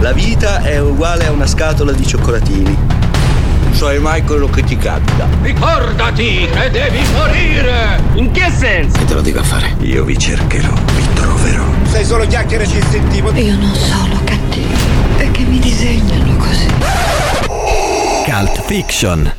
La vita è uguale a una scatola di cioccolatini. Non sai mai quello che ti capita. Ricordati che devi morire! In che senso? Che te lo a fare? Io vi cercherò, vi troverò. Sei solo chiacchiere istintivo. Io non sono cattivo, è che mi disegnano così. Cult Fiction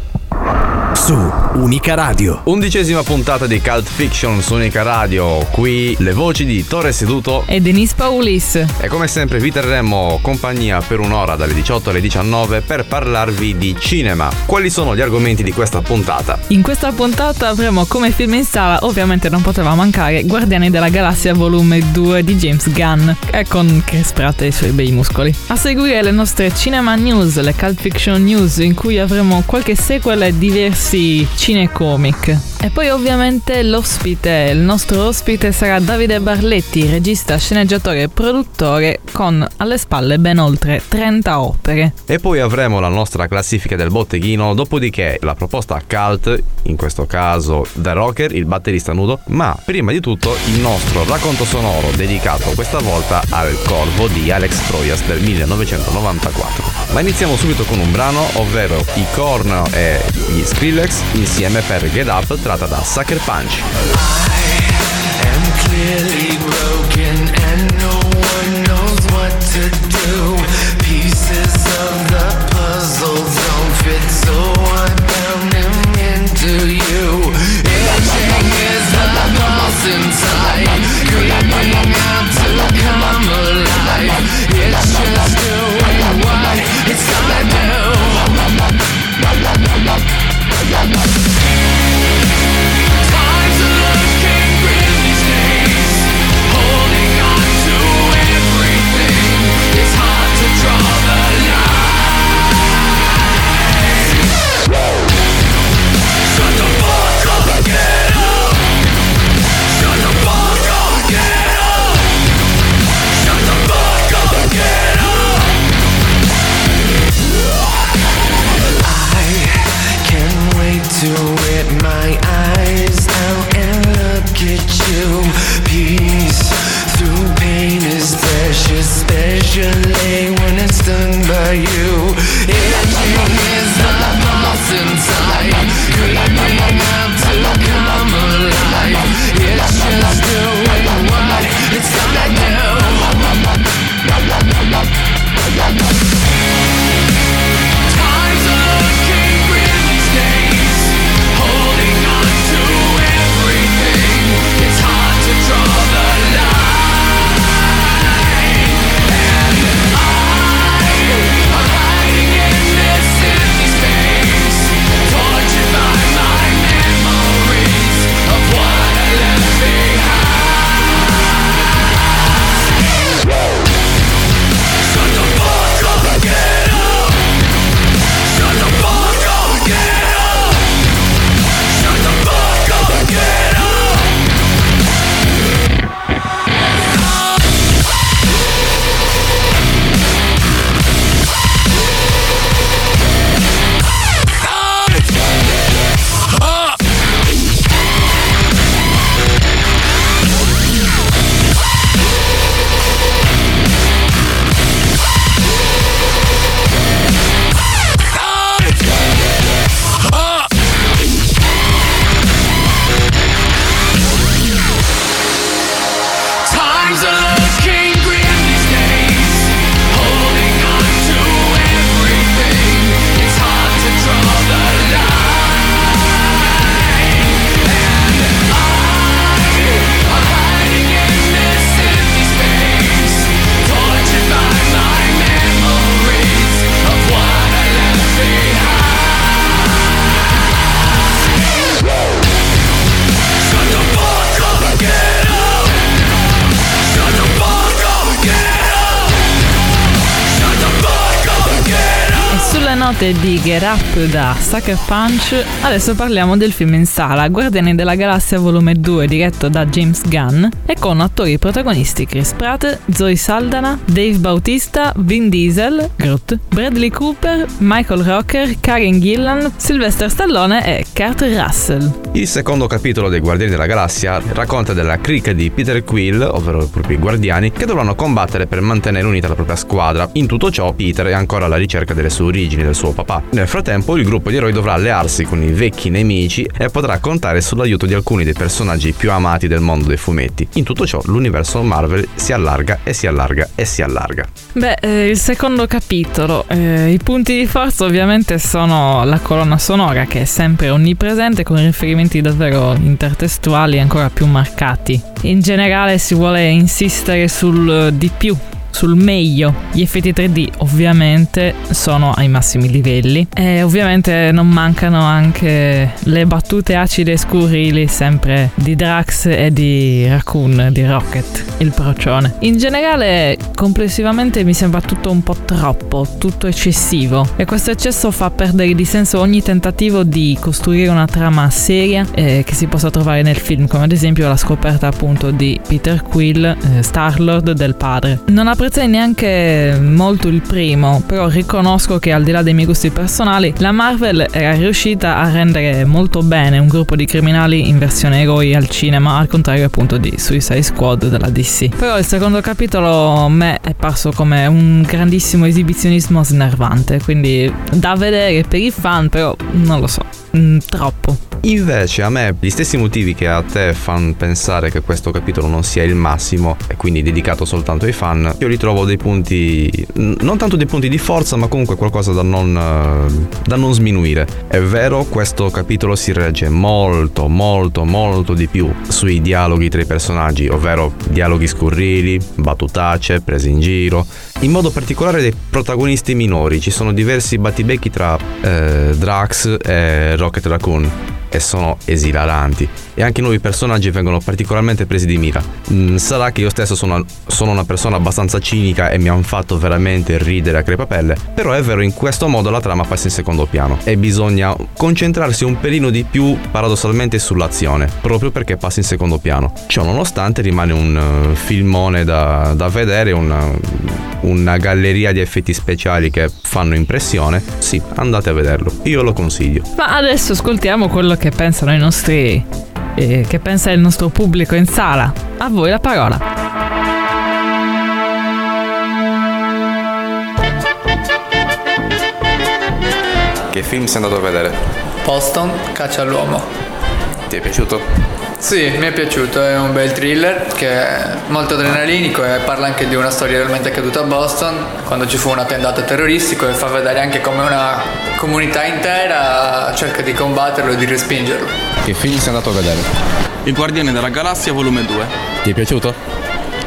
su Unica Radio. Undicesima puntata di Cult Fiction su Unica Radio. Qui le voci di Torre Seduto e Denise Paulis. E come sempre vi terremo compagnia per un'ora dalle 18 alle 19 per parlarvi di cinema. Quali sono gli argomenti di questa puntata? In questa puntata avremo come film in sala, ovviamente non poteva mancare, Guardiani della Galassia volume 2 di James Gunn, e con Chris Pratt e i suoi bei muscoli. A seguire le nostre cinema news, le Cult Fiction news, in cui avremo qualche sequel e diversi cinecomic. E poi ovviamente l'ospite, il nostro ospite sarà Davide Barletti, regista, sceneggiatore e produttore con alle spalle ben oltre 30 opere. E poi avremo la nostra classifica del botteghino, dopodiché la proposta cult, in questo caso The Rocker, il batterista nudo, ma prima di tutto il nostro racconto sonoro dedicato questa volta al Corvo di Alex Troyas del 1994. Ma iniziamo subito con un brano, ovvero i Korn e gli Skrillex insieme per Get Up tratta Stratada Sucker Punch. I am clearly note di Get Up da Sucker Punch, adesso parliamo del film in sala Guardiani della Galassia volume 2 diretto da James Gunn e con attori protagonisti Chris Pratt, Zoe Saldana, Dave Bautista, Vin Diesel, Groot, Bradley Cooper, Michael Rocker, Karen Gillan, Sylvester Stallone e Kurt Russell. Il secondo capitolo dei Guardiani della Galassia racconta della cricca di Peter Quill, ovvero i propri guardiani, che dovranno combattere per mantenere unita la propria squadra. In tutto ciò, Peter è ancora alla ricerca delle sue origini, del suo papà. Nel frattempo, il gruppo di eroi dovrà allearsi con i vecchi nemici e potrà contare sull'aiuto di alcuni dei personaggi più amati del mondo dei fumetti. In tutto ciò, l'universo Marvel si allarga e si allarga e si allarga. Beh, eh, il secondo capitolo, eh, i punti di forza ovviamente sono la colonna sonora che è sempre onnipresente con riferimenti davvero intertestuali ancora più marcati. In generale si vuole insistere sul eh, di più sul meglio. Gli effetti 3D ovviamente sono ai massimi livelli e ovviamente non mancano anche le battute acide e scurili sempre di Drax e di Raccoon, di Rocket, il procione. In generale complessivamente mi sembra tutto un po' troppo, tutto eccessivo e questo eccesso fa perdere di senso ogni tentativo di costruire una trama seria eh, che si possa trovare nel film, come ad esempio la scoperta appunto di Peter Quill, eh, Star-Lord del padre. Non apprezzai neanche molto il primo, però riconosco che al di là dei miei gusti personali, la Marvel era riuscita a rendere molto bene un gruppo di criminali in versione eroi al cinema, al contrario appunto di Suicide Squad della DC. Però il secondo capitolo a me è parso come un grandissimo esibizionismo snervante, quindi da vedere per i fan, però non lo so, mm, troppo. Invece a me gli stessi motivi che a te fanno pensare che questo capitolo non sia il massimo e quindi dedicato soltanto ai fan, io li trovo dei punti, non tanto dei punti di forza, ma comunque qualcosa da non, eh, da non sminuire. È vero, questo capitolo si regge molto, molto, molto di più sui dialoghi tra i personaggi, ovvero dialoghi scurrili, battutacce, prese in giro. In modo particolare dei protagonisti minori, ci sono diversi battibecchi tra eh, Drax e Rocket Raccoon e sono esilaranti e anche i nuovi personaggi vengono particolarmente presi di mira. Mm, sarà che io stesso sono, sono, una persona abbastanza cinica e mi hanno fatto veramente ridere a crepapelle, però è vero in questo modo la trama passa in secondo piano e bisogna concentrarsi un pelino di più paradossalmente sull'azione, proprio perché passa in secondo piano. Ciò nonostante rimane un uh, filmone da, da vedere, una, una galleria di effetti speciali che fanno impressione, sì, andate a vederlo, io lo consiglio. Ma adesso ascoltiamo quello che pensano i nostri. Eh, che pensa il nostro pubblico in sala. A voi la parola. Che film sei andato a vedere? Boston, caccia all'uomo. Ti è piaciuto? Sì, mi è piaciuto, è un bel thriller che è molto adrenalinico e parla anche di una storia realmente accaduta a Boston quando ci fu un attentato terroristico e fa vedere anche come una comunità intera cerca di combatterlo e di respingerlo. Che film sei andato a vedere? I Guardiani della Galassia volume 2. Ti è piaciuto?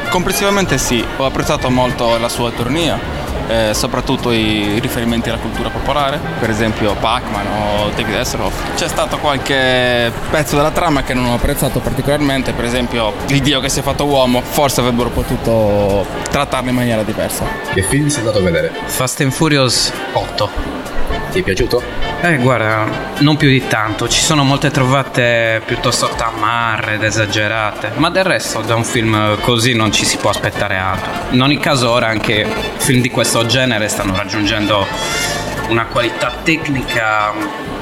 Complessivamente sì, ho apprezzato molto la sua tournea, eh, soprattutto i riferimenti alla cultura popolare, per esempio Pac-Man o David Hasselhoff. C'è stato qualche pezzo della trama che non ho apprezzato particolarmente, per esempio il dio che si è fatto uomo, forse avrebbero potuto trattarlo in maniera diversa. Che film sei andato a vedere? Fast and Furious 8. Ti è piaciuto? Eh, guarda, non più di tanto. Ci sono molte trovate piuttosto tamarre ed esagerate. Ma del resto, da un film così non ci si può aspettare altro. In ogni caso, ora anche film di questo genere stanno raggiungendo una qualità tecnica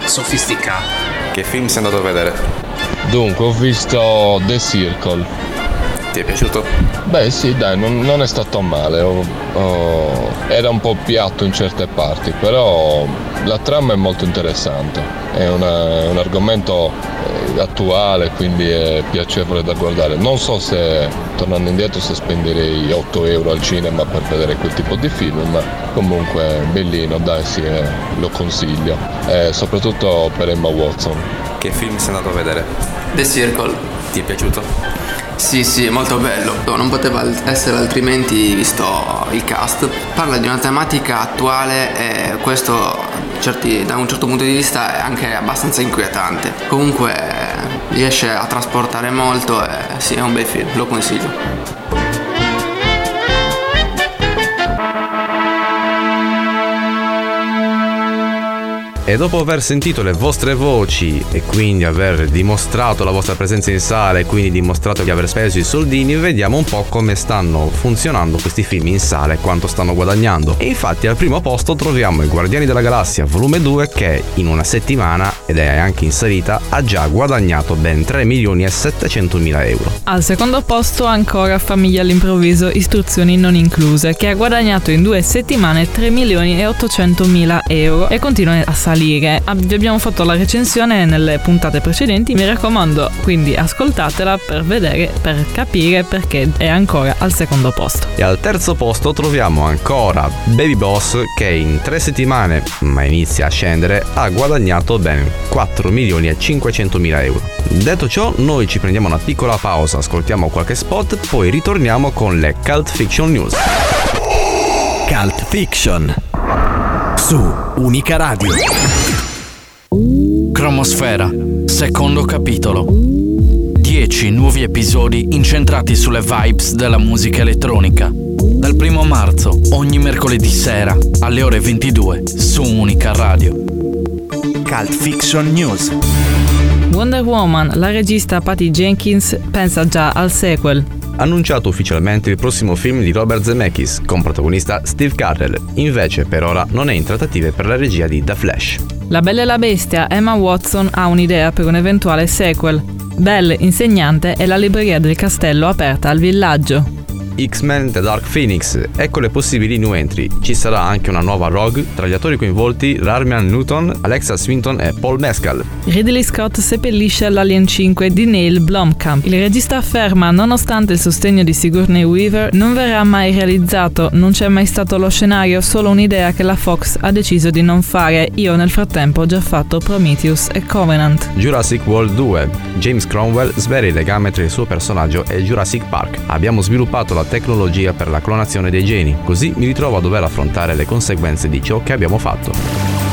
sofisticata. Che film sei andato a vedere? Dunque, ho visto The Circle. Ti è piaciuto? Beh sì, dai, non, non è stato male. Oh, oh, era un po' piatto in certe parti, però la trama è molto interessante. È una, un argomento eh, attuale, quindi è piacevole da guardare. Non so se, tornando indietro, se spenderei 8 euro al cinema per vedere quel tipo di film, ma comunque bellino, dai, sì, eh, lo consiglio. Eh, soprattutto per Emma Watson. Che film sei andato a vedere? The Circle. Ti è piaciuto? Sì, sì, molto bello. Non poteva essere altrimenti visto il cast. Parla di una tematica attuale e questo certi, da un certo punto di vista è anche abbastanza inquietante. Comunque riesce a trasportare molto e sì, è un bel film, lo consiglio. E dopo aver sentito le vostre voci e quindi aver dimostrato la vostra presenza in sala e quindi dimostrato di aver speso i soldini, vediamo un po' come stanno funzionando questi film in sala e quanto stanno guadagnando. E infatti al primo posto troviamo i Guardiani della Galassia volume 2 che in una settimana, ed è anche in salita, ha già guadagnato ben 3 milioni e 700 mila euro. Al secondo posto ancora Famiglia all'improvviso, istruzioni non incluse, che ha guadagnato in due settimane 3 milioni e 800 mila euro e continua a salire. Vi abbiamo fatto la recensione nelle puntate precedenti, mi raccomando quindi ascoltatela per vedere, per capire perché è ancora al secondo posto. E al terzo posto troviamo ancora Baby Boss che in tre settimane, ma inizia a scendere, ha guadagnato ben 4 milioni e 500 mila euro. Detto ciò, noi ci prendiamo una piccola pausa, ascoltiamo qualche spot, poi ritorniamo con le Cult Fiction News. Cult Fiction su Unica Radio. Cromosfera, secondo capitolo. 10 nuovi episodi incentrati sulle vibes della musica elettronica. Dal primo marzo, ogni mercoledì sera, alle ore 22, su Unica Radio. Cult Fiction News. Wonder Woman, la regista Patty Jenkins pensa già al sequel. Annunciato ufficialmente il prossimo film di Robert Zemeckis con protagonista Steve Carell, invece per ora non è in trattative per la regia di The Flash. La Bella e la Bestia, Emma Watson ha un'idea per un eventuale sequel. Belle, insegnante e la libreria del castello aperta al villaggio. X-Men The Dark Phoenix, ecco le possibili new entry. Ci sarà anche una nuova Rogue, tra gli attori coinvolti Rarmian Newton, Alexa Swinton e Paul Mescal. Ridley Scott seppellisce l'Alien 5 di Neil Blomkamp. Il regista afferma, nonostante il sostegno di Sigourney Weaver, non verrà mai realizzato, non c'è mai stato lo scenario, solo un'idea che la Fox ha deciso di non fare. Io nel frattempo ho già fatto Prometheus e Covenant. Jurassic World 2. James Cromwell svela il legame tra il suo personaggio e Jurassic Park. Abbiamo sviluppato la tecnologia per la clonazione dei geni, così mi ritrovo a dover affrontare le conseguenze di ciò che abbiamo fatto.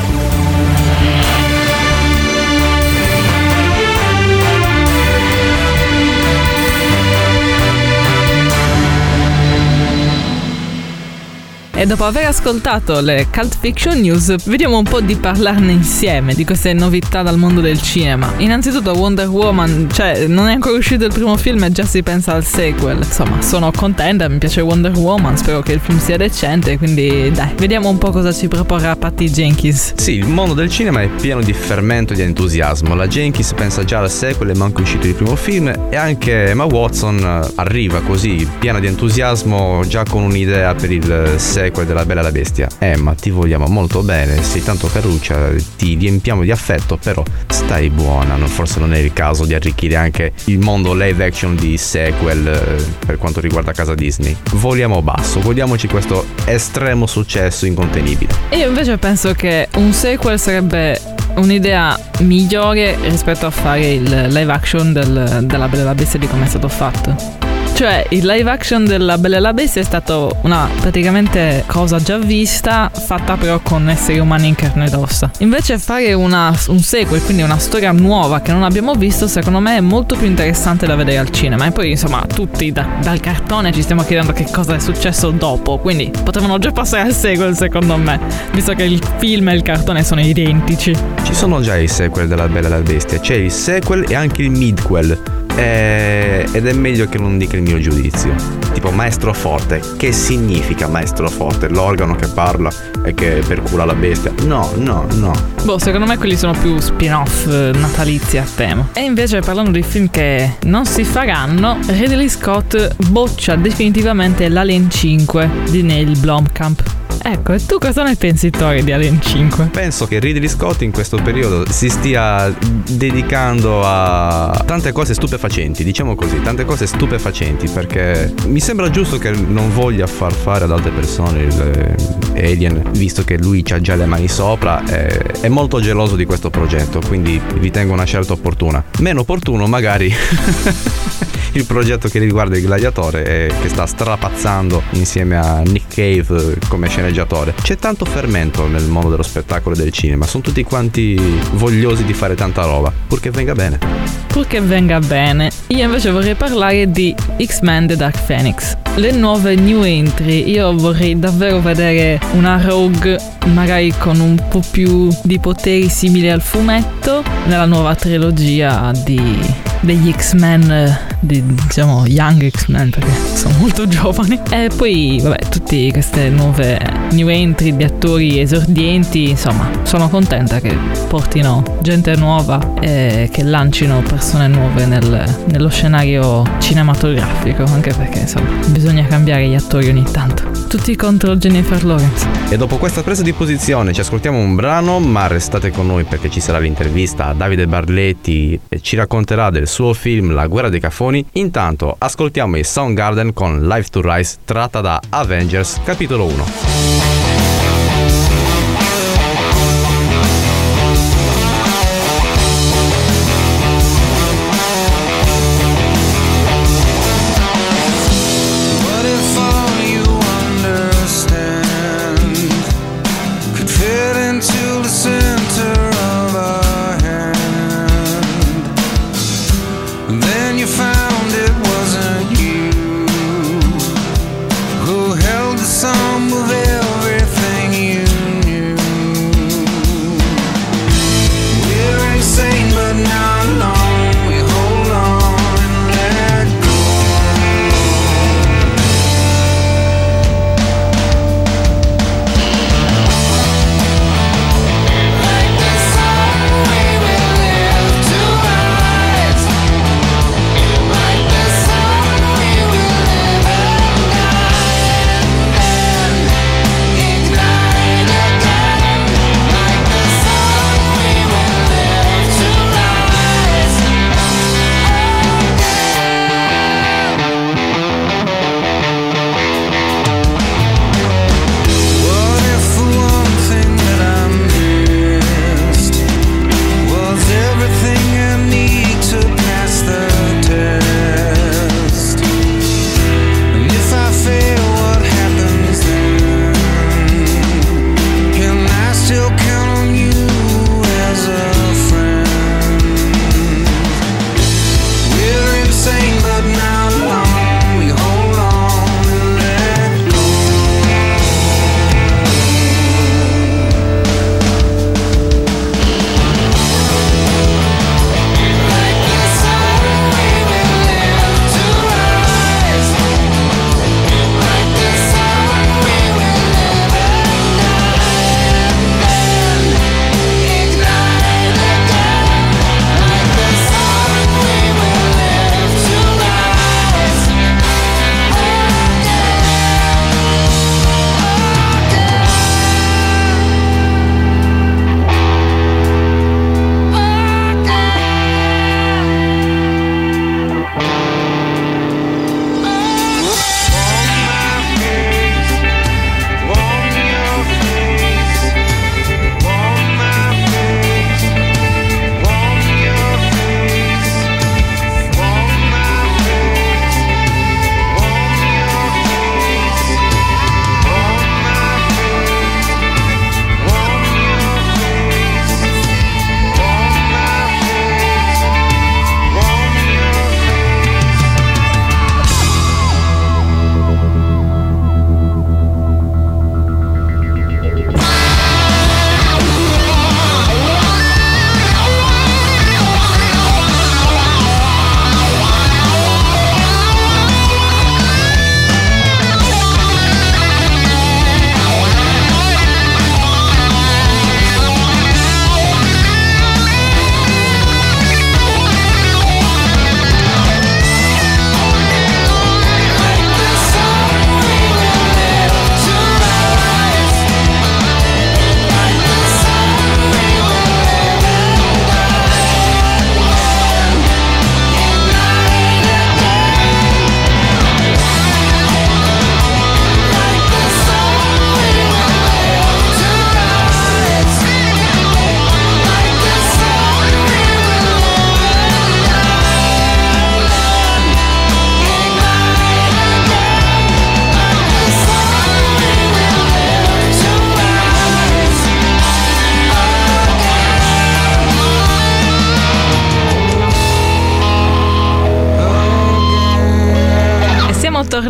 E dopo aver ascoltato le Cult Fiction News, vediamo un po' di parlarne insieme di queste novità dal mondo del cinema. Innanzitutto Wonder Woman, cioè non è ancora uscito il primo film e già si pensa al sequel. Insomma, sono contenta, mi piace Wonder Woman, spero che il film sia decente, quindi dai, vediamo un po' cosa ci proporrà Patty Jenkins. Sì, il mondo del cinema è pieno di fermento e di entusiasmo. La Jenkins pensa già al sequel e manco uscito il primo film e anche Emma Watson arriva così, piena di entusiasmo, già con un'idea per il sequel sequel della Bella e la Bestia. Emma, ti vogliamo molto bene, sei tanto caruccia, ti riempiamo di affetto, però stai buona, forse non è il caso di arricchire anche il mondo live action di sequel eh, per quanto riguarda casa Disney. Voliamo basso, godiamoci questo estremo successo incontenibile. Io invece penso che un sequel sarebbe un'idea migliore rispetto a fare il live action del, della Bella la Bestia di come è stato fatto. Cioè, il live action della Bella e la Bestia è stato una praticamente cosa già vista, fatta però con esseri umani in carne ed ossa. Invece fare una, un sequel, quindi una storia nuova che non abbiamo visto, secondo me è molto più interessante da vedere al cinema. E poi, insomma, tutti da, dal cartone ci stiamo chiedendo che cosa è successo dopo. Quindi potevano già passare al sequel, secondo me, visto che il film e il cartone sono identici. Ci sono già i sequel della Bella e la Bestia, c'è il sequel e anche il midquel eh, ed è meglio che non dica il mio giudizio. Tipo maestro forte, che significa maestro forte? L'organo che parla e che percula la bestia? No, no, no. Boh, secondo me quelli sono più spin-off eh, natalizi a tema. E invece parlando di film che non si faranno, Ridley Scott boccia definitivamente l'Alien 5 di Neil Blomkamp. Ecco, e tu cosa ne pensi, Tori, di Alien 5? Penso che Ridley Scott in questo periodo si stia dedicando a tante cose stupefacenti, diciamo così, tante cose stupefacenti, perché mi sembra giusto che non voglia far fare ad altre persone il eh, Alien, visto che lui ha già le mani sopra, è molto geloso di questo progetto, quindi ritengo una scelta opportuna. Meno opportuno magari il progetto che riguarda il gladiatore e che sta strapazzando insieme a Nick Cave come sceneggiatore. C'è tanto fermento nel mondo dello spettacolo e del cinema, sono tutti quanti vogliosi di fare tanta roba, purché venga bene. purché venga bene. Io invece vorrei parlare di X-Men The Dark Phoenix. Le nuove new entry, io vorrei davvero vedere una Rogue magari con un po' più di poteri simili al fumetto nella nuova trilogia di, degli X-Men, di, diciamo Young X-Men perché sono molto giovani. E poi, vabbè, tutte queste nuove new entry di attori esordienti, insomma, sono contenta che portino gente nuova e che lancino persone nuove nel, nello scenario cinematografico, anche perché insomma bisogna cambiare gli attori ogni tanto. Tutti contro Jennifer Lawrence. E dopo questa presa di posizione ci ascoltiamo un brano, ma restate con noi perché ci sarà l'intervista a Davide Barletti e ci racconterà del suo film La guerra dei cafoni. Intanto ascoltiamo il Soundgarden con Life to Rise tratta da Avengers capitolo 1.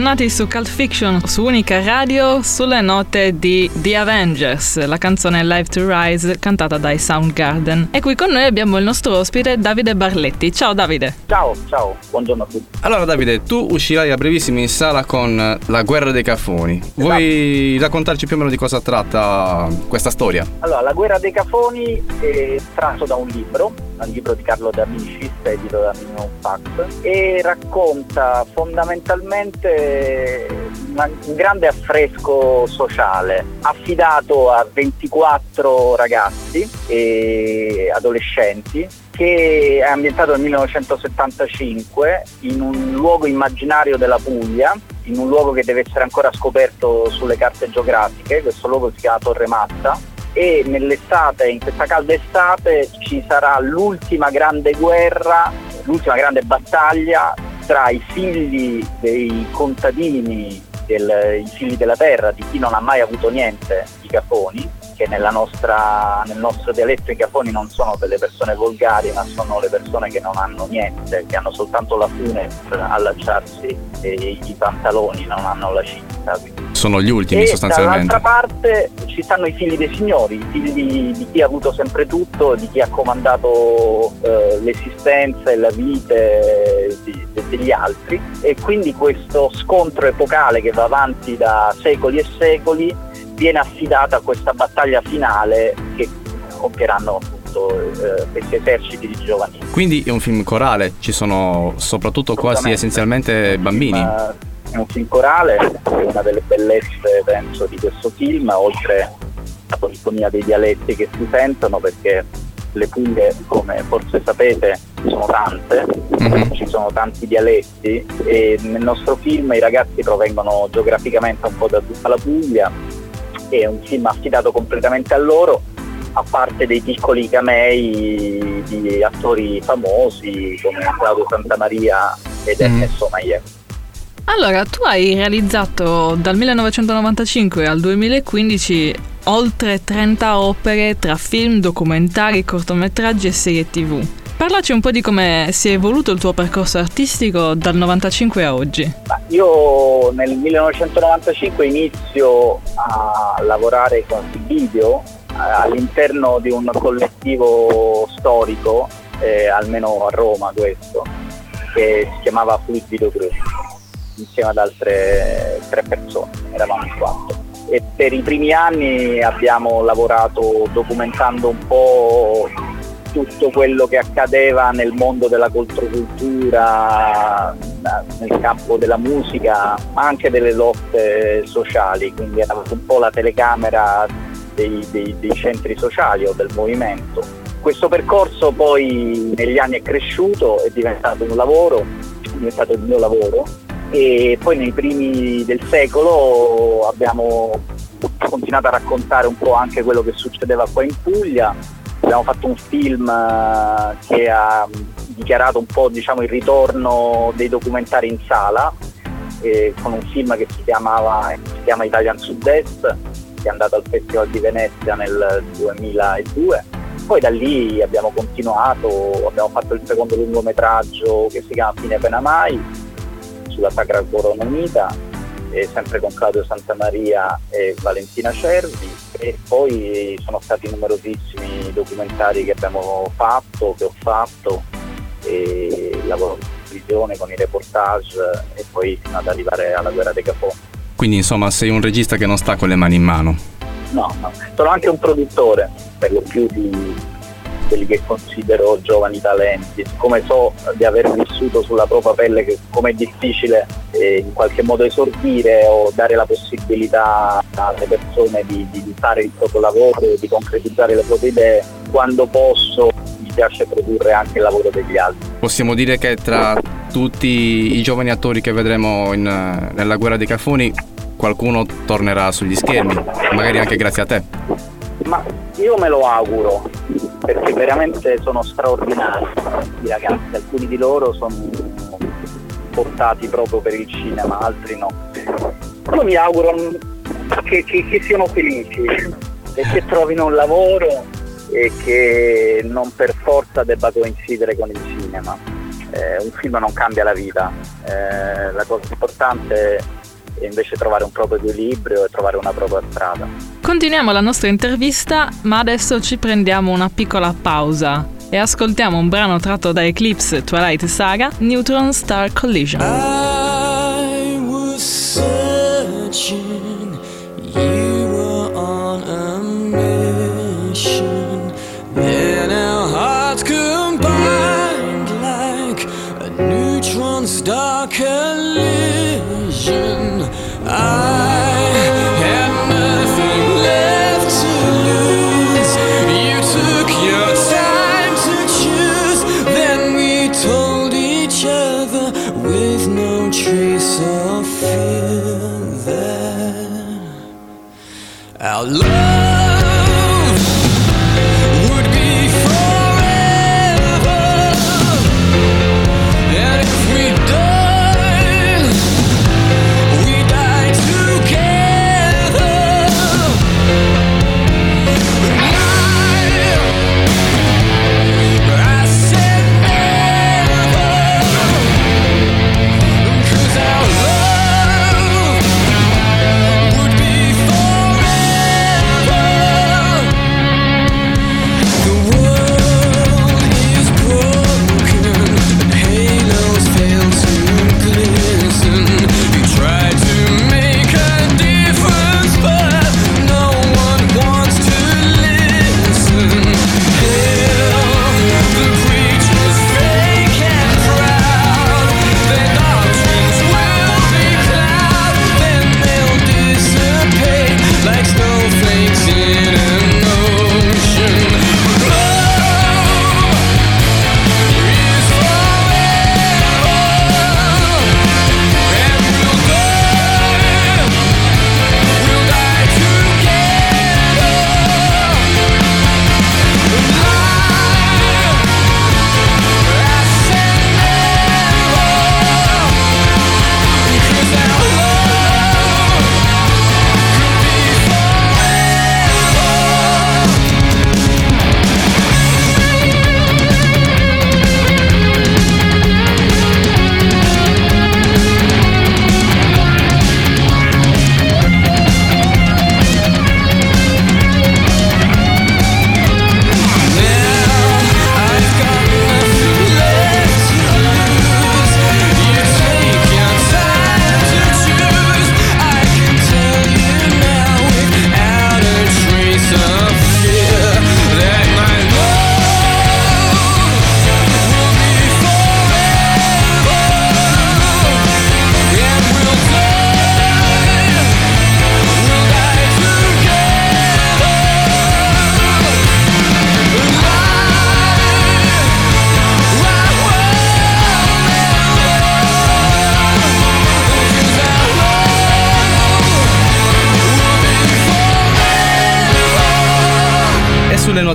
Tornati su Cult Fiction su Unica Radio sulle note di The Avengers, la canzone Live to Rise cantata dai Soundgarden. E qui con noi abbiamo il nostro ospite Davide Barletti. Ciao Davide. Ciao, ciao, buongiorno a tutti. Allora Davide, tu uscirai a brevissimo in sala con La guerra dei cafoni. Vuoi raccontarci più o meno di cosa tratta questa storia? Allora, La guerra dei cafoni è tratto da un libro, un libro di Carlo D'Amicis, edito da Minimum Fax, e racconta fondamentalmente un grande affresco sociale affidato a 24 ragazzi e adolescenti che è ambientato nel 1975 in un luogo immaginario della Puglia, in un luogo che deve essere ancora scoperto sulle carte geografiche, questo luogo si chiama Torre Matta. E nell'estate, in questa calda estate, ci sarà l'ultima grande guerra, l'ultima grande battaglia tra i figli dei contadini, del- i figli della terra, di chi non ha mai avuto niente, i caponi, che nella nostra- nel nostro dialetto i caponi non sono delle persone volgari, ma sono le persone che non hanno niente, che hanno soltanto la fune per allacciarsi i pantaloni, non hanno la cinta. Sono gli ultimi e sostanzialmente. dall'altra parte ci stanno i figli dei signori, i figli di chi ha avuto sempre tutto, di chi ha comandato eh, l'esistenza e la vite di- de- degli altri e quindi questo scontro epocale che va avanti da secoli e secoli viene affidato a questa battaglia finale che compieranno appunto eh, questi eserciti di giovani. Quindi è un film corale, ci sono soprattutto quasi essenzialmente bambini. È un film corale, è una delle bellezze penso di questo film, oltre alla polifonia dei dialetti che si sentono, perché le Puglie, come forse sapete, sono tante, ci sono tanti dialetti e nel nostro film i ragazzi provengono geograficamente un po' da tutta la Puglia, è un film affidato completamente a loro, a parte dei piccoli camei di attori famosi come Claudio Santamaria ed Ernesto Maier. Allora, tu hai realizzato dal 1995 al 2015 oltre 30 opere tra film, documentari, cortometraggi e serie tv. Parlaci un po' di come si è evoluto il tuo percorso artistico dal 95 a oggi. Io nel 1995 inizio a lavorare con il video all'interno di un collettivo storico, eh, almeno a Roma questo, che si chiamava Fluid Video Group, insieme ad altre tre persone, eravamo in quattro. E per i primi anni abbiamo lavorato documentando un po' tutto quello che accadeva nel mondo della controcultura, nel campo della musica, ma anche delle lotte sociali, quindi era un po' la telecamera dei, dei- dei centri sociali o del movimento. Questo percorso poi negli anni è cresciuto, è diventato un lavoro, è diventato il mio lavoro e poi nei primi del secolo abbiamo continuato a raccontare un po' anche quello che succedeva qua in Puglia. Abbiamo fatto un film eh, che ha dichiarato un po' diciamo, il ritorno dei documentari in sala, eh, con un film che si, chiamava, si chiama Italian Sud-Est, che è andato al Festival di Venezia nel 2002. Poi da lì abbiamo continuato, abbiamo fatto il secondo lungometraggio che si chiama Fine Pena Mai, sulla Sacra Corona Unita, eh, sempre con Claudio Santamaria e Valentina Cervi e poi sono stati numerosissimi documentari che abbiamo fatto, che ho fatto, e lavoro in televisione con i reportage e poi fino ad arrivare alla guerra dei Caponi. Quindi insomma sei un regista che non sta con le mani in mano. No, no, sono anche un produttore, per lo più di quelli che considero giovani talenti. Siccome so di aver vissuto sulla propria pelle che com'è difficile eh, in qualche modo esordire o dare la possibilità alle persone di, di- fare il proprio lavoro, di concretizzare le proprie idee, quando posso mi piace produrre anche il lavoro degli altri. Possiamo dire che tra tutti i giovani attori che vedremo in, nella guerra dei cafoni qualcuno tornerà sugli schermi, magari anche grazie a te. Ma io me lo auguro, perché veramente sono straordinari i ragazzi, alcuni di loro sono portati proprio per il cinema, altri no. Io mi auguro che, che- che siano felici e che trovino un lavoro e che non per forza debba coincidere con il cinema. eh, un film non cambia la vita, eh, la cosa importante è invece trovare un proprio equilibrio e trovare una propria strada. Continuiamo la nostra intervista, ma adesso ci prendiamo una piccola pausa e ascoltiamo un brano tratto da Eclipse Twilight Saga, Neutron Star Collision. I was searching,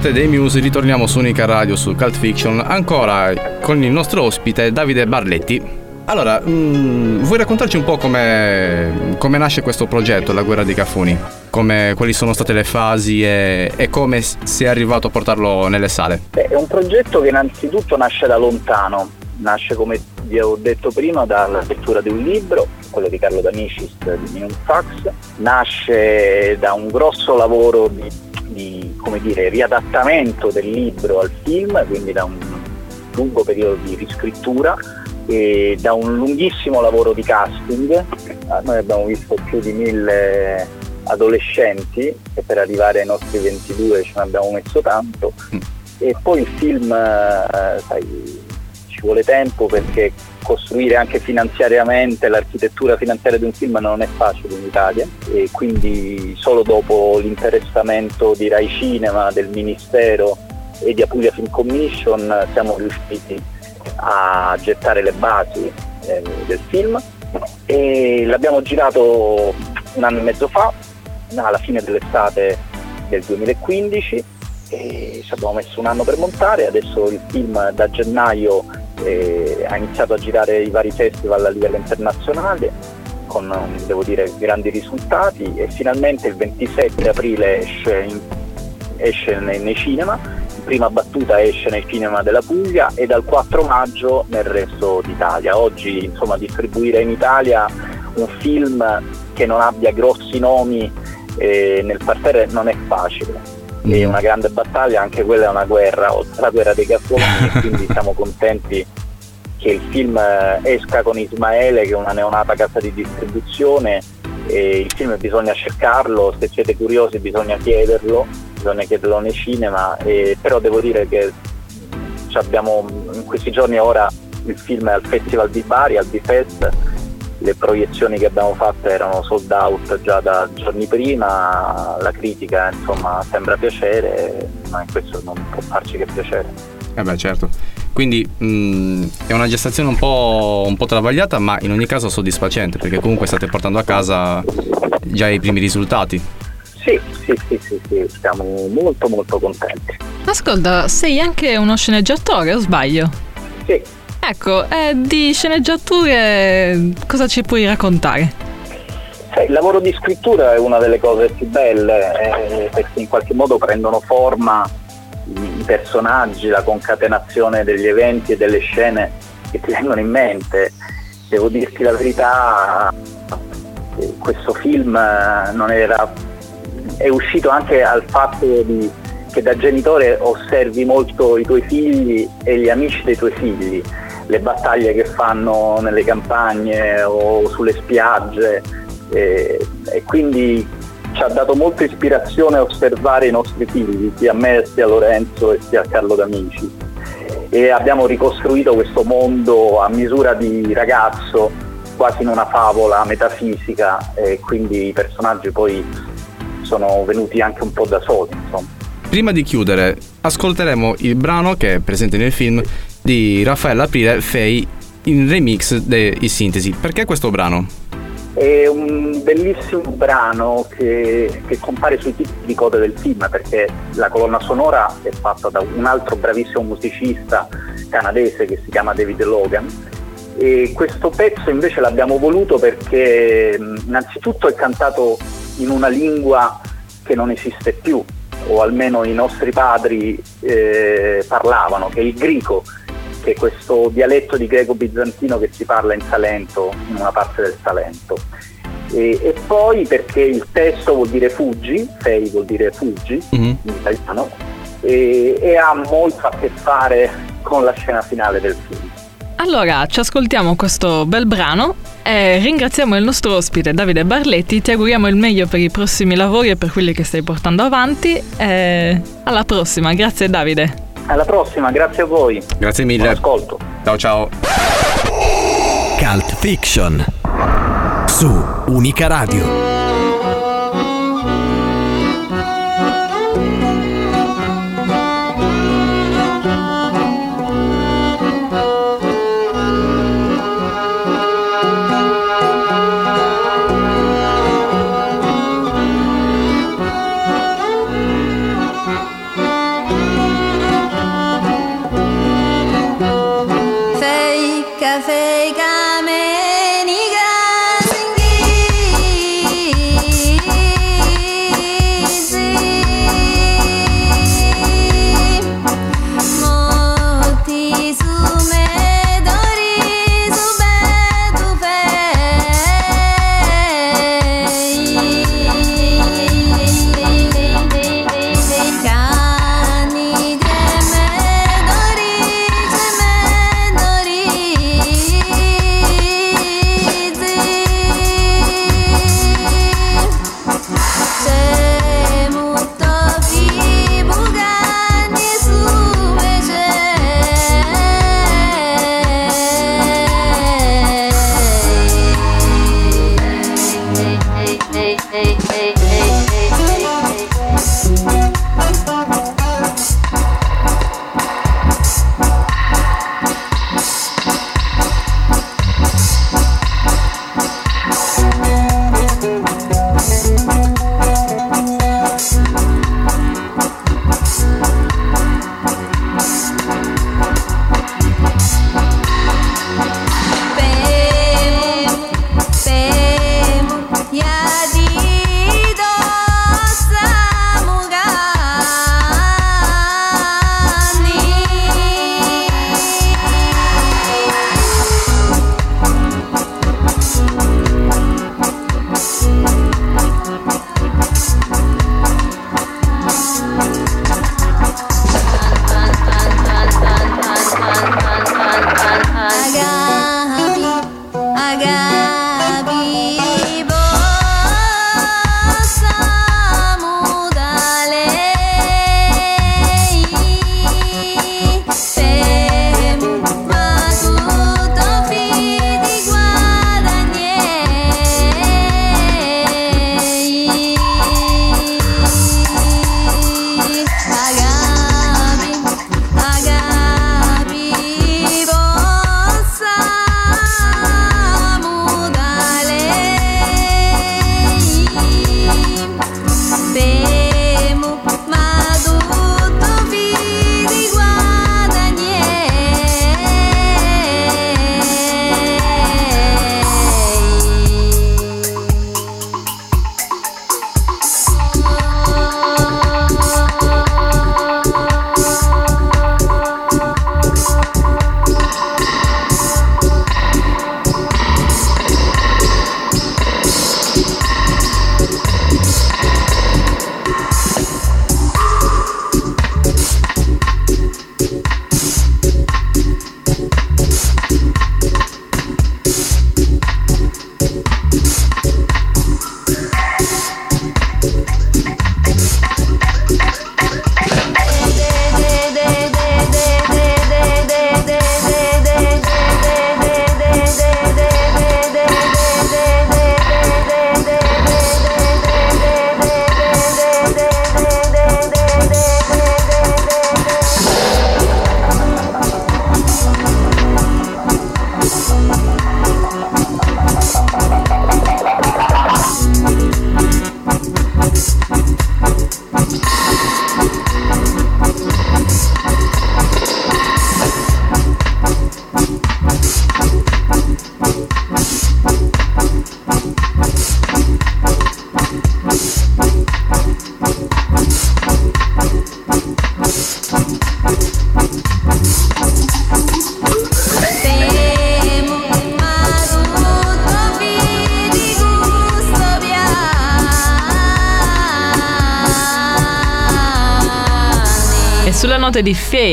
note dei Muse ritorniamo su Unica Radio su Cult Fiction ancora con il nostro ospite Davide Barletti. Allora, mm, vuoi raccontarci un po' come, come nasce questo progetto, La guerra dei Cafuni? Come, quali sono state le fasi e, e come si è arrivato a portarlo nelle sale? Beh, è un progetto che innanzitutto nasce da lontano, nasce come vi ho detto prima dalla lettura di un libro, quello di Carlo D'Amicis di Minimum Fax, nasce da un grosso lavoro di, di, come dire, riadattamento del libro al film, quindi da un lungo periodo di riscrittura e da un lunghissimo lavoro di casting. Ah, Noi abbiamo visto più di mille adolescenti e per arrivare ai nostri 22 ce ne abbiamo messo tanto e poi il film eh, sai, vuole tempo perché costruire anche finanziariamente l'architettura finanziaria di un film non è facile in Italia e quindi solo dopo l'interessamento di Rai Cinema, del Ministero e di Apulia Film Commission siamo riusciti a gettare le basi eh, del film. E l'abbiamo girato un anno e mezzo fa, alla fine dell'estate del 2015 e ci abbiamo messo un anno per montare, adesso il film da gennaio ha iniziato a girare i vari festival a livello internazionale con devo dire grandi risultati e finalmente il 27 aprile esce, in- esce nei, nei cinema, in prima battuta esce nel cinema della Puglia e dal 4 maggio nel resto d'Italia. Oggi insomma distribuire in Italia un film che non abbia grossi nomi eh, nel parterre non è facile. È una grande battaglia, anche quella è una guerra, oltre alla guerra dei gattoni, quindi siamo contenti che il film eh, esca con Ismaele, che è una neonata casa di distribuzione. Il film bisogna cercarlo, se siete curiosi bisogna chiederlo, bisogna chiederlo nei cinema, e- però devo dire che abbiamo in questi giorni ora il film è al Festival di Bari, al Bifest, le proiezioni che abbiamo fatto erano sold out già da giorni prima, la critica insomma sembra piacere, ma in questo non può farci che piacere. Eh beh, certo. Quindi mh, è una gestazione un po', un po' travagliata, ma in ogni caso soddisfacente, perché comunque state portando a casa già i primi risultati. Sì, sì, sì, sì, sì, siamo molto molto contenti. Ascolta, sei anche uno sceneggiatore o sbaglio? Sì. Ecco, eh, di sceneggiature cosa ci puoi raccontare? Sai, il lavoro di scrittura è una delle cose più belle eh, perché in qualche modo prendono forma i, personaggi, la concatenazione degli eventi e delle scene che ti vengono in mente. Devo dirti la verità, eh, questo film eh, era, è uscito anche al fatto di, che da genitore osservi molto i tuoi figli e gli amici dei tuoi figli, le battaglie che fanno nelle campagne o sulle spiagge e, e quindi ci ha dato molta ispirazione osservare i nostri figli, sia a me, sia a Lorenzo e sia a Carlo D'Amici. E abbiamo ricostruito questo mondo a misura di ragazzo, quasi in una favola metafisica, e quindi i personaggi poi sono venuti anche un po' da soli, insomma. Prima di chiudere, ascolteremo il brano che è presente nel film di Raffaele Aprile Fei in remix di Sintesi. Perché questo brano? È un bellissimo brano che, che compare sui titoli di coda del film perché la colonna sonora è fatta da un altro bravissimo musicista canadese che si chiama David Logan e questo pezzo invece l'abbiamo voluto perché innanzitutto è cantato in una lingua che non esiste più o almeno i nostri padri eh, parlavano, che è il greco che è questo dialetto di greco-bizantino che si parla in Salento, in una parte del Salento. E, e poi perché il testo vuol dire fuggi, fei vuol dire fuggi in italiano, e, e ha molto a che fare con la scena finale del film. Allora, ci ascoltiamo questo bel brano e ringraziamo il nostro ospite Davide Barletti, ti auguriamo il meglio per i prossimi lavori e per quelli che stai portando avanti e alla prossima, grazie Davide. Alla prossima, grazie a voi. Grazie mille. Buon ascolto. Ciao ciao. Cult Fiction su Unica Radio.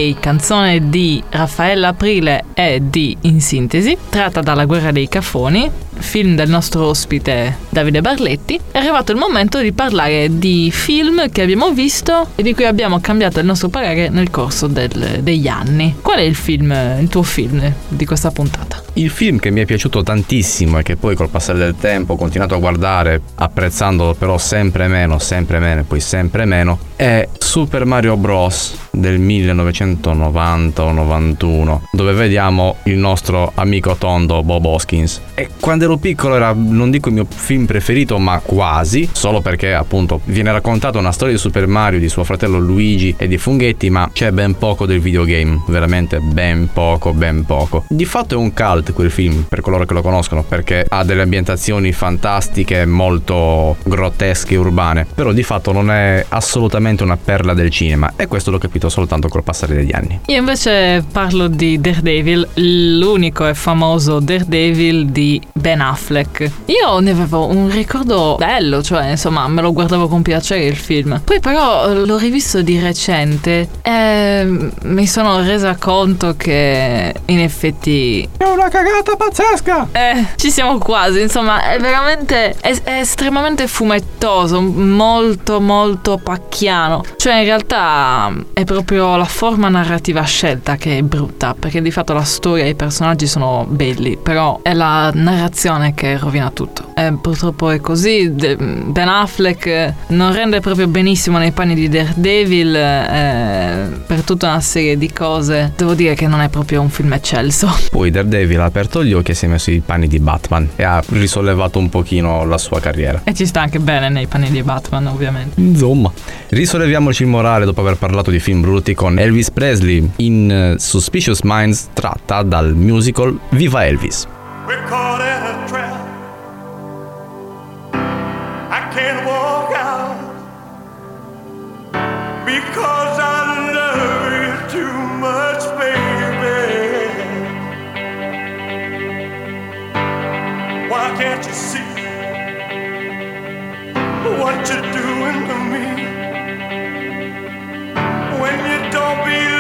Fei, canzone di Raffaella Aprile e di In Sintesi, tratta dalla Guerra dei Cafoni, film del nostro ospite Davide Barletti, è arrivato il momento di parlare di film che abbiamo visto e di cui abbiamo cambiato il nostro parere nel corso del- degli anni. Qual è il film, il tuo film di questa puntata? Il film che mi è piaciuto tantissimo e che poi col passare del tempo ho continuato a guardare, apprezzandolo però sempre meno, sempre meno e poi sempre meno, è Super Mario Bros. del 1990 o 91, dove vediamo il nostro amico tondo Bob Hoskins. E quando ero piccolo era, non dico il mio film preferito, ma quasi, solo perché appunto viene raccontata una storia di Super Mario, di suo fratello Luigi e di funghetti, ma c'è ben poco del videogame, veramente ben poco, ben poco. Di fatto è un cult quel film, per coloro che lo conoscono, perché ha delle ambientazioni fantastiche, molto grottesche e urbane, però di fatto non è assolutamente una perla del cinema e questo l'ho capito soltanto col passare degli anni. Io invece parlo di Daredevil, l'unico e famoso Daredevil di Ben Affleck. Io ne avevo un ricordo bello, cioè insomma me lo guardavo con piacere il film. Poi però l'ho rivisto di recente e mi sono resa conto che in effetti È una cagata pazzesca! eh, ci siamo quasi, insomma, è veramente è, è estremamente fumettoso, molto molto pacchiano. Cioè, in realtà è proprio la forma narrativa scelta che è brutta, perché di fatto la storia e i personaggi sono belli, però è la narrazione che rovina tutto. E purtroppo è così. De- Ben Affleck non rende proprio benissimo nei panni di Daredevil eh, per tutta una serie di cose. Devo dire che non è proprio un film eccelso. Poi Daredevil ha aperto gli occhi e si è messo i panni di Batman e ha risollevato un pochino la sua carriera. E ci sta anche bene nei panni di Batman, ovviamente. Insomma, risolleviamoci il morale dopo aver parlato di film brutti con Elvis Presley in eh, Suspicious Minds tratta dal musical Viva Elvis. We're caught in a trap. I can't Why can't you see what you're doing to me? When you don't believe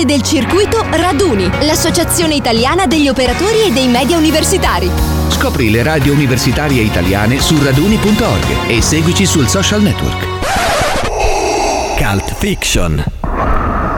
parte del circuito Raduni, l'associazione italiana degli operatori e dei media universitari. Scopri le radio universitarie italiane su raduni.org e seguici sul social network. Cult Fiction.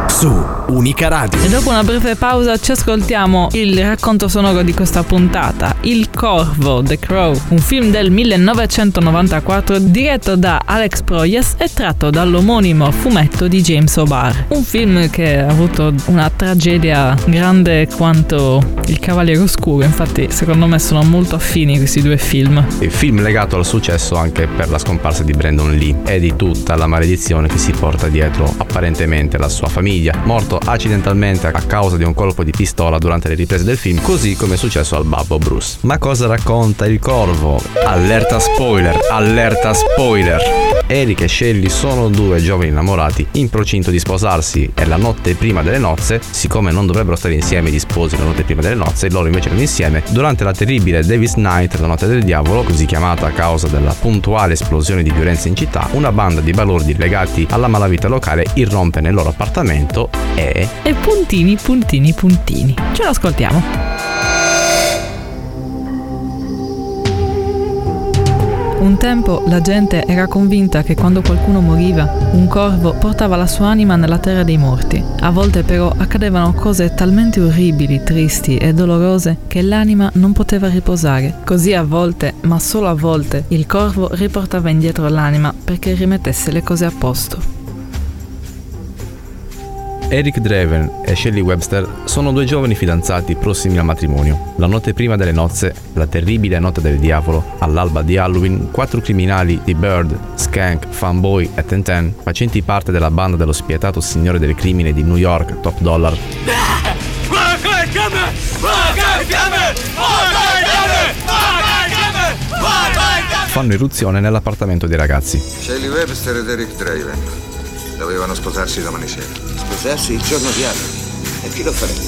Su Unica Radio. E dopo una breve pausa ci ascoltiamo il racconto sonoro di questa puntata, Il Corvo, The Crow, un film del 1994 diretto da Alex Proyas e tratto dall'omonimo fumetto di James O'Barr. Un film che ha avuto una tragedia grande quanto Il Cavaliere Oscuro, infatti secondo me sono molto affini questi due film. Il film legato al successo anche per la scomparsa di Brandon Lee e di tutta la maledizione che si porta dietro apparentemente la sua famiglia, morto accidentalmente a causa di un colpo di pistola durante le riprese del film, così come è successo al babbo Bruce. Ma cosa racconta il corvo? Allerta spoiler, allerta spoiler! Eric e Shelly sono due giovani innamorati in procinto di sposarsi e la notte prima delle nozze, siccome non dovrebbero stare insieme gli sposi la notte prima delle nozze, loro invece erano insieme, durante la terribile Davis Night, la notte del diavolo, così chiamata a causa della puntuale esplosione di violenza in città, una banda di balordi legati alla malavita locale irrompe nel loro appartamento e... E puntini, puntini, puntini. Ce lo Un tempo la gente era convinta che quando qualcuno moriva, un corvo portava la sua anima nella terra dei morti. A volte però accadevano cose talmente orribili, tristi e dolorose che l'anima non poteva riposare. Così a volte, ma solo a volte, il corvo riportava indietro l'anima perché rimettesse le cose a posto. Eric Draven e Shelley Webster sono due giovani fidanzati prossimi al matrimonio. La notte prima delle nozze, la terribile notte del diavolo, all'alba di Halloween, quattro criminali di Bird, Skank, Fanboy e Tenten, facenti parte della banda dello spietato signore del crimine di New York, Top Dollar, fanno irruzione nell'appartamento dei ragazzi. Shelley Webster ed Eric Draven dovevano sposarsi domani sera. Sposarsi il giorno di Halloween. E chi lo farebbe?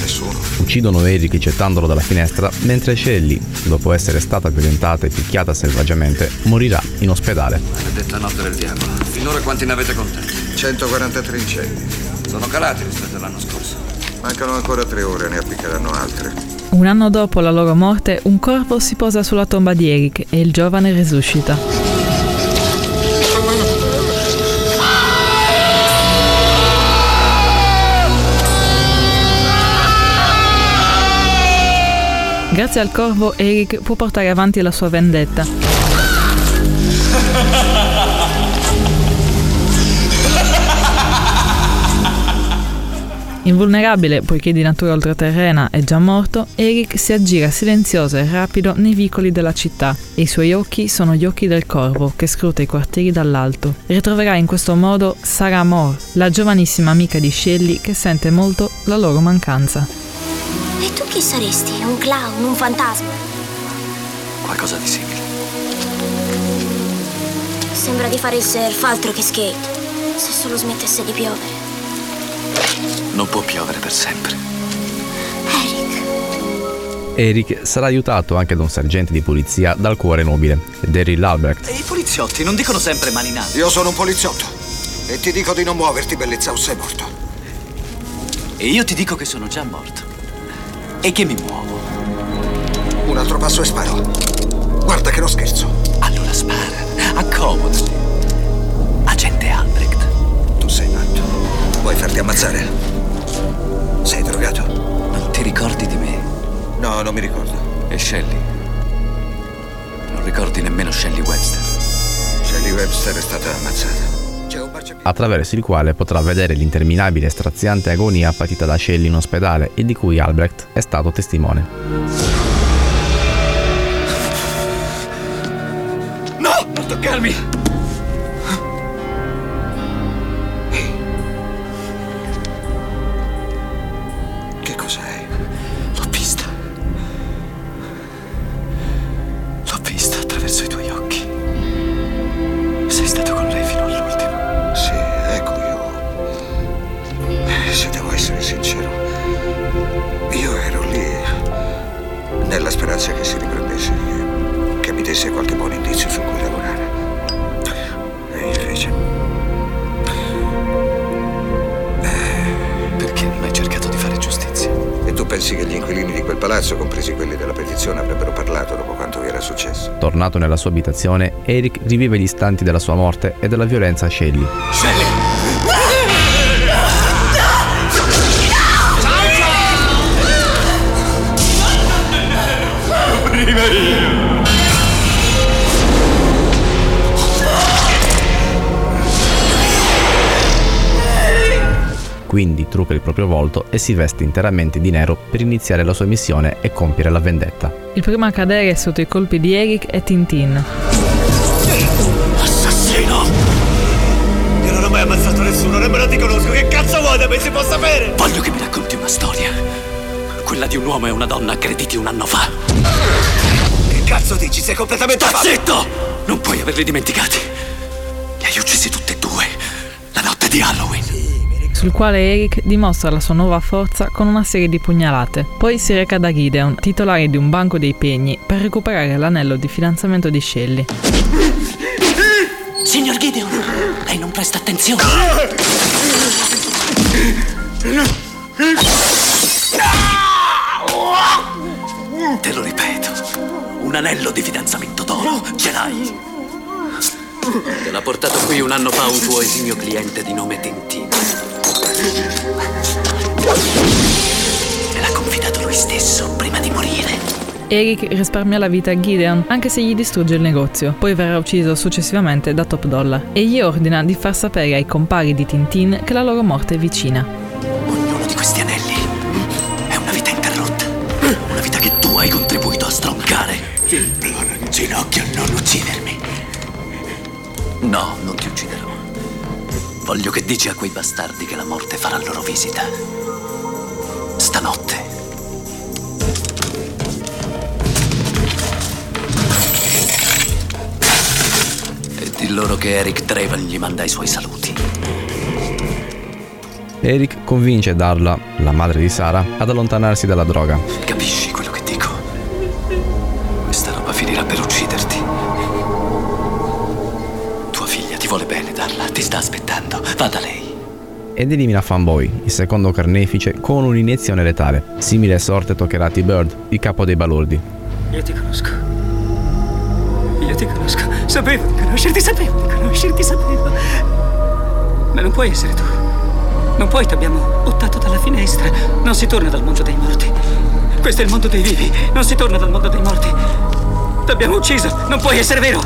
Nessuno. Uccidono Eric gettandolo dalla finestra, mentre Shelley, dopo essere stata violentata e picchiata selvaggiamente, morirà in ospedale. Maledetta notte del diavolo. Finora quanti ne avete contati? 143 incendi. Sono calati rispetto all'anno scorso. Mancano ancora tre ore, ne appiccheranno altre. Un anno dopo la loro morte, un corvo si posa sulla tomba di Eric e il giovane risuscita. Grazie al corvo, Eric può portare avanti la sua vendetta. Invulnerabile, poiché di natura oltraterrena è già morto, Eric si aggira silenzioso e rapido nei vicoli della città e i suoi occhi sono gli occhi del corvo che scruta i quartieri dall'alto. Ritroverà in questo modo Sarah Moore, la giovanissima amica di Shelley che sente molto la loro mancanza. E tu chi saresti? Un clown, un fantasma? Qualcosa di simile. Sembra di fare il surf altro che skate. Se solo smettesse di piovere. Non può piovere per sempre. Eric sarà aiutato anche da un sergente di polizia dal cuore nobile, Daryl Albrecht. E i poliziotti non dicono sempre maninate. Io sono un poliziotto. E ti dico di non muoverti, bellezza, o sei morto. E io ti dico che sono già morto. E che mi muovo. Un altro passo e sparo. Guarda che non scherzo. Allora spara. Accomodati. Agente Albrecht. Tu sei matto. Vuoi farti ammazzare? Sei drogato? Non ti ricordi di me? No, non mi ricordo. E Shelley? Non ricordi nemmeno Shelley Webster? Shelley Webster è stata ammazzata. Attraverso il quale potrà vedere l'interminabile e straziante agonia patita da Shelley in ospedale e di cui Albrecht è stato testimone. No! Non toccarmi! Che cos'hai? L'ho vista. L'ho vista attraverso i tuoi ragazza che si riprendesse, che mi desse qualche buon indizio su cui lavorare. E invece... Eh, perché non hai cercato di fare giustizia? E tu pensi che gli inquilini di quel palazzo, compresi quelli della petizione, avrebbero parlato dopo quanto vi era successo? Tornato nella sua abitazione, Eric rivive gli istanti della sua morte e della violenza a Shelley. Shelley! Quindi trucca il proprio volto e si veste interamente di nero per iniziare la sua missione e compiere la vendetta. Il primo a cadere sotto i colpi di Eric è Tintin. Assassino! Io non ho mai ammazzato nessuno, nemmeno ti conosco. Che cazzo vuoi da me si può sapere? Voglio che mi racconti una storia. Quella di un uomo e una donna aggrediti un anno fa. Che cazzo dici? Sei completamente Sta zitto! Non puoi averli dimenticati. Li hai uccisi tutti e due. La notte di Halloween. Sul quale Eric dimostra la sua nuova forza con una serie di pugnalate. Poi si reca da Gideon, titolare di un banco dei pegni, per recuperare l'anello di fidanzamento di Shelly. Signor Gideon, lei non presta attenzione. Te lo ripeto, un anello di fidanzamento d'oro ce l'hai. Te l'ha portato qui un anno fa un tuo esimio cliente di nome Tintin. Stesso prima di morire. Eric risparmia la vita a Gideon, anche se gli distrugge il negozio. Poi verrà ucciso successivamente da Top Dollar e gli ordina di far sapere ai compari di Tintin che la loro morte è vicina. Ognuno di questi anelli è una vita interrotta. Una vita che tu hai contribuito a stroncare. Ti imploro in ginocchio non uccidermi. No, non ti ucciderò. Voglio che dici a quei bastardi che la morte farà loro visita. Stanotte. Di loro che Eric Draven gli manda i suoi saluti. Eric convince Darla, la madre di Sara, ad allontanarsi dalla droga. Capisci quello che dico? Questa roba finirà per ucciderti. Tua figlia ti vuole bene, Darla. Ti sta aspettando. Va da lei. Ed elimina Fanboy, il secondo carnefice, con un'iniezione letale. Simile sorte toccherà T-Bird, il capo dei balordi. Io ti conosco. Io ti conosco. Sapevo di conoscerti, sapevo di conoscerti, sapevo. Ma non puoi essere tu. Non puoi, ti abbiamo buttato dalla finestra. Non si torna dal mondo dei morti. Questo è il mondo dei vivi. Non si torna dal mondo dei morti. Ti abbiamo ucciso. Non puoi essere vero.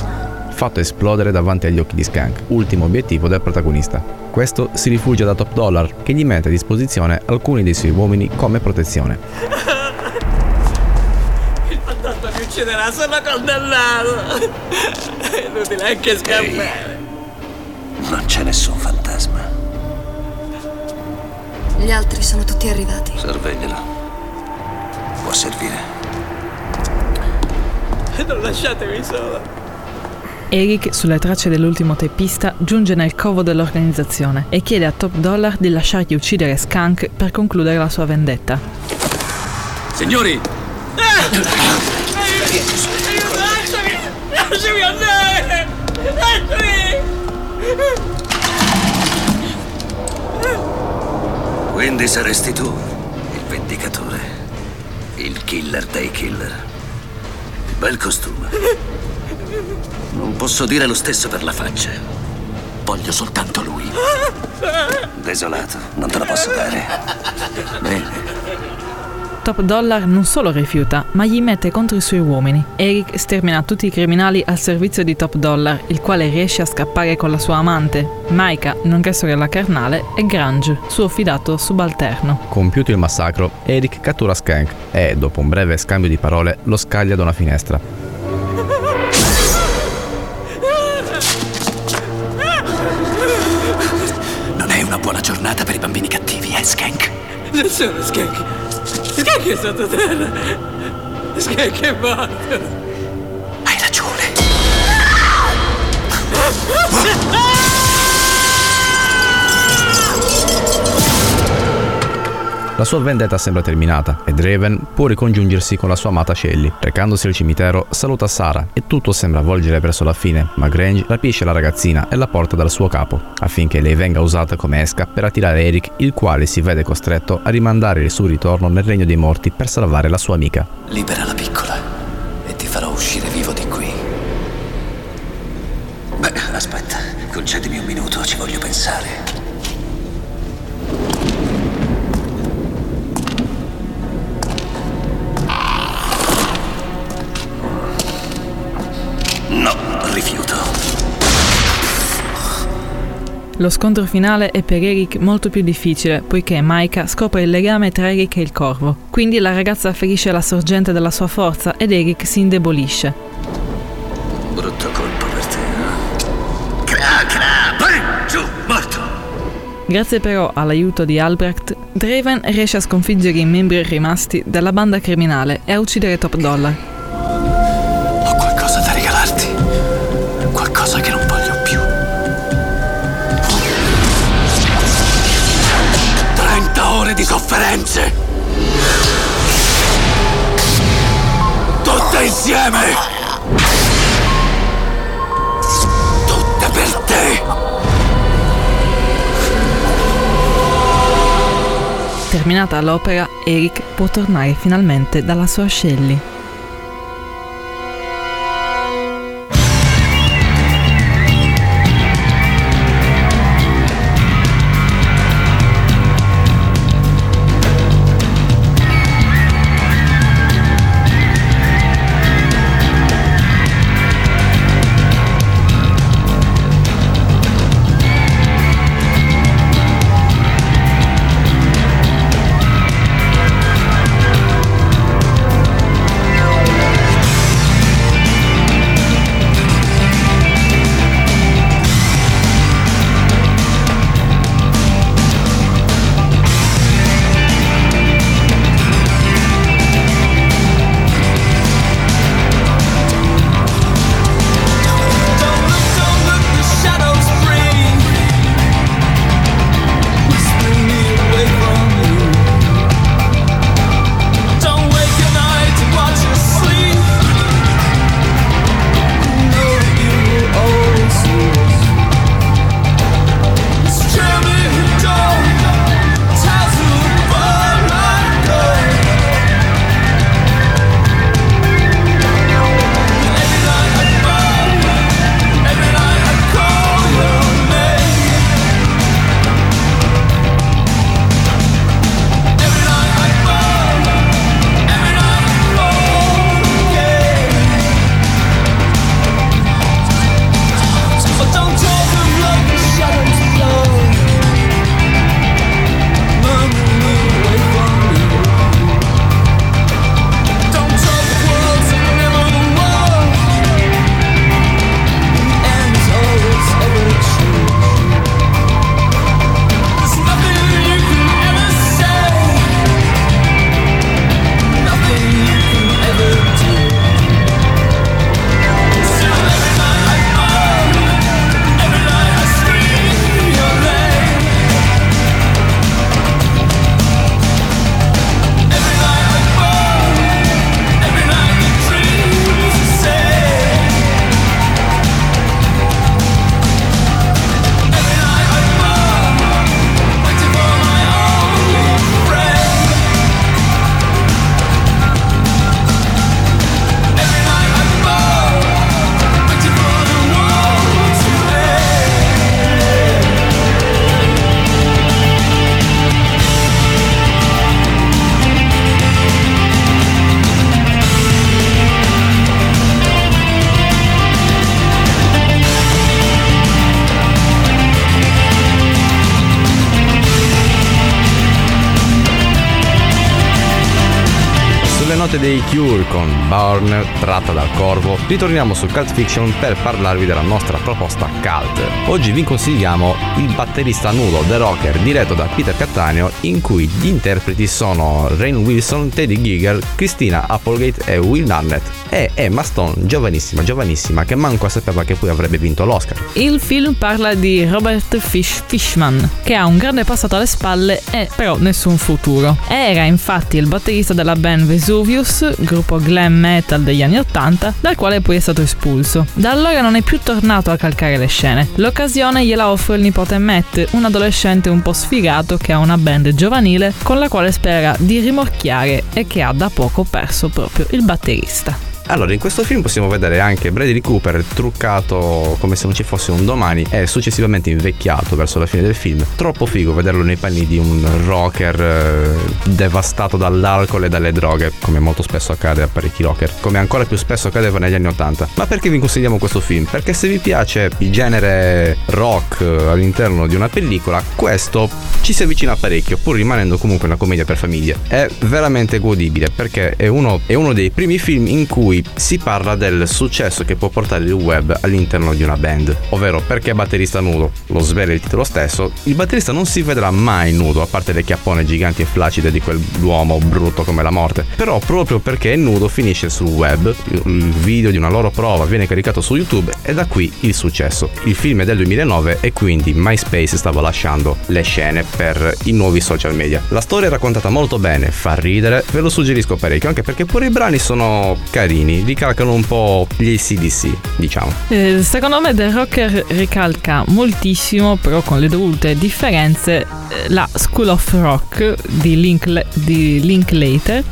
Fatto esplodere davanti agli occhi di Skank, ultimo obiettivo del protagonista. Questo si rifugia da Top Dollar, che gli mette a disposizione alcuni dei suoi uomini come protezione. Il fantasma mi ucciderà, sono condannato. È inutile anche scappare. Non c'è nessun fantasma. Gli altri sono tutti arrivati. Sorveglialo. Può servire. Non lasciatemi solo. Eric, sulle tracce dell'ultimo teppista, giunge nel covo dell'organizzazione e chiede a Top Dollar di lasciargli uccidere Skunk per concludere la sua vendetta. Signori, Lasciami! Lasciami andare! Quindi saresti tu il vendicatore. Il killer dei killer. Bel costume. Non posso dire lo stesso per la faccia. Voglio soltanto lui. Desolato, non te lo posso dare. Bene. Top Dollar non solo rifiuta, ma gli mette contro i suoi uomini. Eric stermina tutti i criminali al servizio di Top Dollar, il quale riesce a scappare con la sua amante, Maika, nonché sorella carnale, e Grange, suo fidato subalterno. Compiuto il massacro, Eric cattura Skank e, dopo un breve scambio di parole, lo scaglia da una finestra. Non è una buona giornata per i bambini cattivi, eh, Skank? Nessuno Skank. Skank è sottoterra. Skank è morto. Hai La sua vendetta sembra terminata e Draven può ricongiungersi con la sua amata Shelly. Recandosi al cimitero, saluta Sara e tutto sembra volgere verso la fine, ma Grange rapisce la ragazzina e la porta dal suo capo, affinché lei venga usata come esca per attirare Eric, il quale si vede costretto a rimandare il suo ritorno nel regno dei morti per salvare la sua amica. Libera la piccola e ti farò uscire vivo di qui. Beh, aspetta, concedimi un minuto, ci voglio pensare. Lo scontro finale è per Eric molto più difficile, poiché Maika scopre il legame tra Eric e il corvo. Quindi la ragazza ferisce la sorgente della sua forza ed Eric si indebolisce. Brutto colpo per te. eh? Cra, cra, poi, giù, morto. Grazie però all'aiuto di Albrecht, Draven riesce a sconfiggere i membri rimasti della banda criminale e a uccidere Top Dollar. Sofferenze. Tutte insieme. Tutte per te. Terminata l'opera, Eric può tornare finalmente dalla sua Shelly. Note dei Cure con Burn, tratta dal corvo, ritorniamo su Cult Fiction per parlarvi della nostra proposta cult. Oggi vi consigliamo il batterista nudo The Rocker diretto da Peter Cattaneo in cui gli interpreti sono Rain Wilson, Teddy Giger, Christina Applegate e Will Arnett e Emma Stone, giovanissima, giovanissima, che manco sapeva che poi avrebbe vinto l'Oscar. Il film parla di Robert Fish Fishman, che ha un grande passato alle spalle e però nessun futuro. Era infatti il batterista della band Vesuvius, gruppo glam metal degli anni 80, dal quale poi è stato espulso. Da allora non è più tornato a calcare le scene. L'occasione gliela offre il nipote Matt, un adolescente un po' sfigato che ha una band giovanile con la quale spera di rimorchiare e che ha da poco perso proprio il batterista. Allora, in questo film possiamo vedere anche Bradley Cooper truccato come se non ci fosse un domani e successivamente invecchiato verso la fine del film. Troppo figo vederlo nei panni di un rocker eh, devastato dall'alcol e dalle droghe, come molto spesso accade a parecchi rocker, come ancora più spesso accadeva negli anni 80. Ma perché vi consigliamo questo film? Perché se vi piace il genere rock all'interno di una pellicola, questo ci si avvicina parecchio, pur rimanendo comunque una commedia per famiglie. È veramente godibile perché è uno, è uno dei primi film in cui si parla del successo che può portare il web all'interno di una band, ovvero perché batterista nudo, lo svela il titolo stesso, il batterista non si vedrà mai nudo a parte le chiappone giganti e flaccide di quell'uomo brutto come la morte, però proprio perché è nudo finisce sul web, il video di una loro prova viene caricato su YouTube e da qui il successo. Il film è del 2009 e quindi MySpace stava lasciando le scene per i nuovi social media. La storia è raccontata molto bene, fa ridere, ve lo suggerisco parecchio anche perché pure i brani sono carini, ricalcano un po' gli ACDC, diciamo. Eh, secondo me The Rocker ricalca moltissimo, però con le dovute differenze, eh, la School of Rock di, Link, di Linklater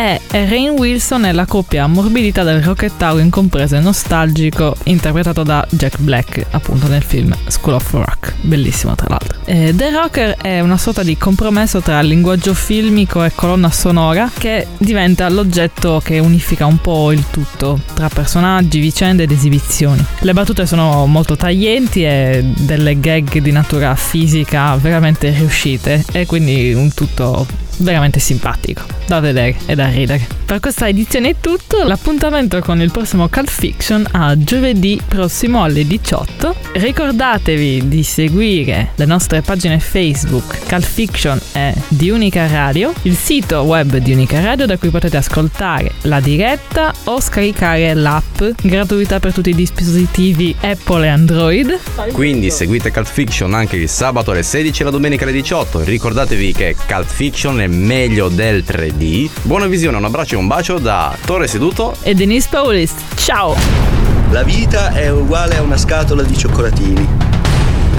e Rain Wilson è la coppia ammorbidita del rockettaro incompreso e nostalgico interpretato da Jack Black appunto nel film School of Rock, bellissimo tra l'altro. Eh, The Rocker è una sorta di compromesso tra linguaggio filmico e colonna sonora che diventa l'oggetto che unifica un po' il tutto tra personaggi, vicende ed esibizioni. Le battute sono molto taglienti e delle gag di natura fisica veramente riuscite e quindi un tutto veramente simpatico da vedere e da ridere. Per questa edizione è tutto, l'appuntamento con il prossimo Cult Fiction a giovedì prossimo alle 18. Ricordatevi di seguire le nostre pagine Facebook Cult Fiction e di Unica Radio, il sito web di Unica Radio da cui potete ascoltare la diretta o scaricare l'app gratuita per tutti i dispositivi Apple e Android. Quindi seguite Cult Fiction anche il sabato alle 16 e la domenica alle 18. Ricordatevi che Cult Fiction è meglio del 3D. Buona visione, un abbraccio e un bacio da Torre Seduto e Denise Paulis. Ciao! La vita è uguale a una scatola di cioccolatini.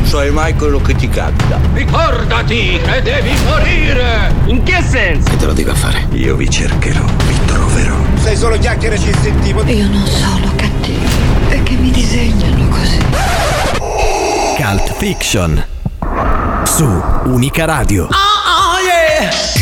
Sai mai quello che ti capita. Ricordati che devi morire! In che senso? Che te lo a fare? Io vi cercherò, vi troverò. Sei solo chiacchiere ci sentivo. Io non sono cattivo, è che mi disegnano così. Cult Fiction su Unica Radio. Oh, oh yeah!